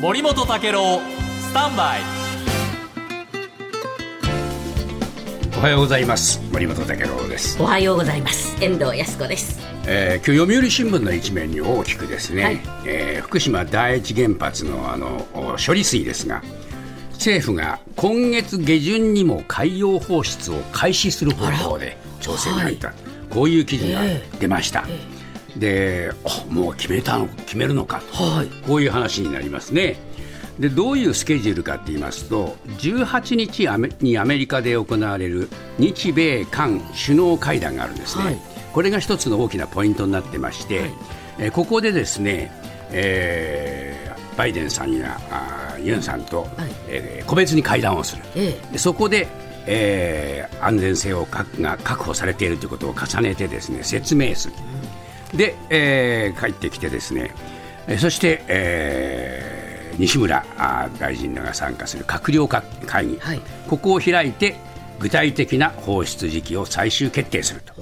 森本武郎スタンバイ。おはようございます。森本武郎です。おはようございます。遠藤康子です。えー、今日読売新聞の一面に大きくですね、はい、えー、福島第一原発のあの処理水ですが政府が今月下旬にも海洋放出を開始する方向で調整に入った、はい、こういう記事が出ました。えーでもう決めたの決めるのかと、はい、こういう話になりますね。でどういうスケジュールかと言いますと18日にアメリカで行われる日米韓首脳会談があるんですね、はい、これが一つの大きなポイントになってまして、はい、えここでですね、えー、バイデンさんやあユンさんと、はい、えー、個別に会談をする、ええ、でそこでえー、安全性をかが確保されているということを重ねてですね説明する、で、えー、帰ってきてですね、えー、そして、えー、西村大臣らが参加する閣僚会議、はい、ここを開いて具体的な放出時期を最終決定すると、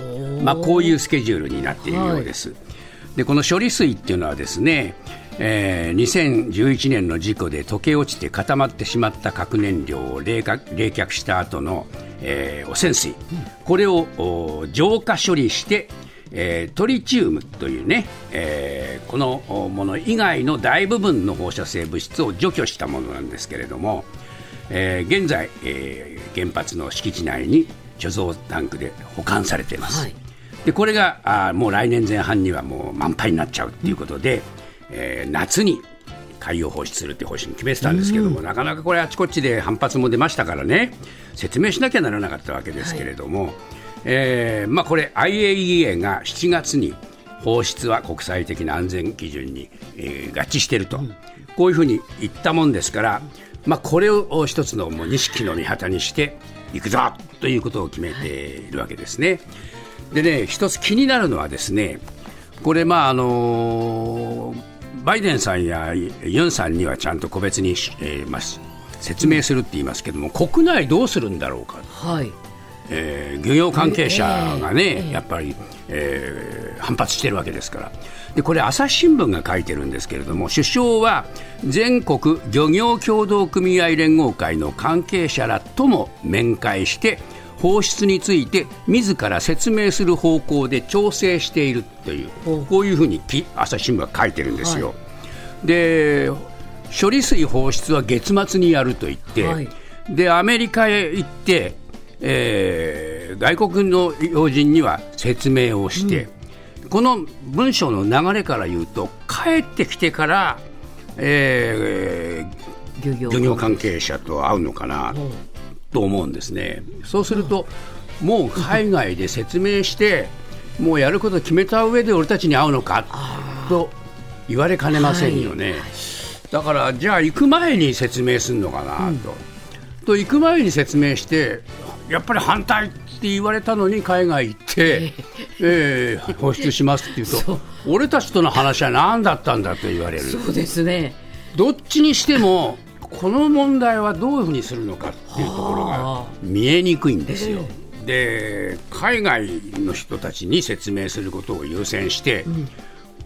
まあ、こういうスケジュールになっているようです。はい、でこの処理水っていうのはですね、えー、2011年の事故で溶け落ちて固まってしまった核燃料を冷却した後の、えー、汚染水、これを浄化処理してえー、トリチウムというね、えー、このもの以外の大部分の放射性物質を除去したものなんですけれども、えー、現在、えー、原発の敷地内に貯蔵タンクで保管されています。はい、でこれがあもう来年前半にはもう満杯になっちゃうということで、うん、えー、夏に海洋放出するって方針決めてたんですけども、うん、なかなかこれあちこちで反発も出ましたからね説明しなきゃならなかったわけですけれども、はいえーまあ、これ IAEA が7月に放出は国際的な安全基準に、えー、合致していると、こういうふうに言ったもんですから、まあ、これを一つのもう錦の御旗にしていくぞということを決めているわけですね。でね、一つ気になるのはですね、これ、まああのー、バイデンさんやユンさんにはちゃんと個別に、えーまあ、説明するって言いますけども、国内どうするんだろうか。はいえー、漁業関係者がね、やっぱり、えー、反発してるわけですから。でこれ朝日新聞が書いてるんですけれども首相は全国漁業協同組合連合会の関係者らとも面会して放出について自ら説明する方向で調整しているというこういうふうに朝日新聞が書いてるんですよ。はい、で処理水放出は月末にやると言って、はい、でアメリカへ行ってえー、外国の要人には説明をして、うん、この文章の流れから言うと帰ってきてから、えー、漁業関係者と会うのかな、と思うんですね。そうすると、もう海外で説明して、もうやること決めた上で俺たちに会うのかと言われかねませんよね。はい、だからじゃあ行く前に説明するのかなと。と行く前に説明してやっぱり反対って言われたのに海外行って、えー、放出しますって言うと 俺たちとの話は何だったんだと言われる。そうですね。どっちにしてもこの問題はどういうふうにするのかっていうところが見えにくいんですよ。で海外の人たちに説明することを優先して、うん、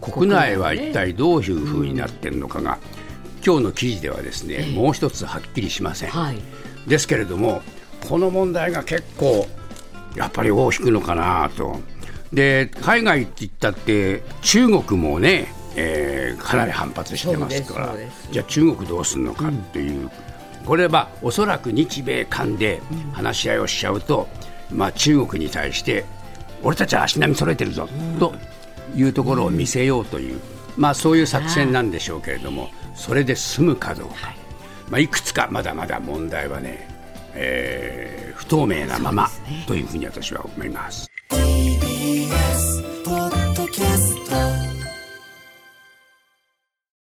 国内は一体どういうふうになっているのかが、うん、今日の記事ではですね、もう一つはっきりしません。はい、ですけれどもこの問題が結構やっぱり尾を引くのかなと。で海外って言ったって中国もね、えー、かなり反発してますから。じゃあ中国どうするのかっていう、うん、これはおそらく日米韓で話し合いをしちゃうと、まあ、中国に対して俺たちは足並み揃えてるぞ、うん、というところを見せようという、まあ、そういう作戦なんでしょうけれどもそれで済むかどうか、まあ、いくつかまだまだ問題はねえー、不透明なままというふうに私は思います。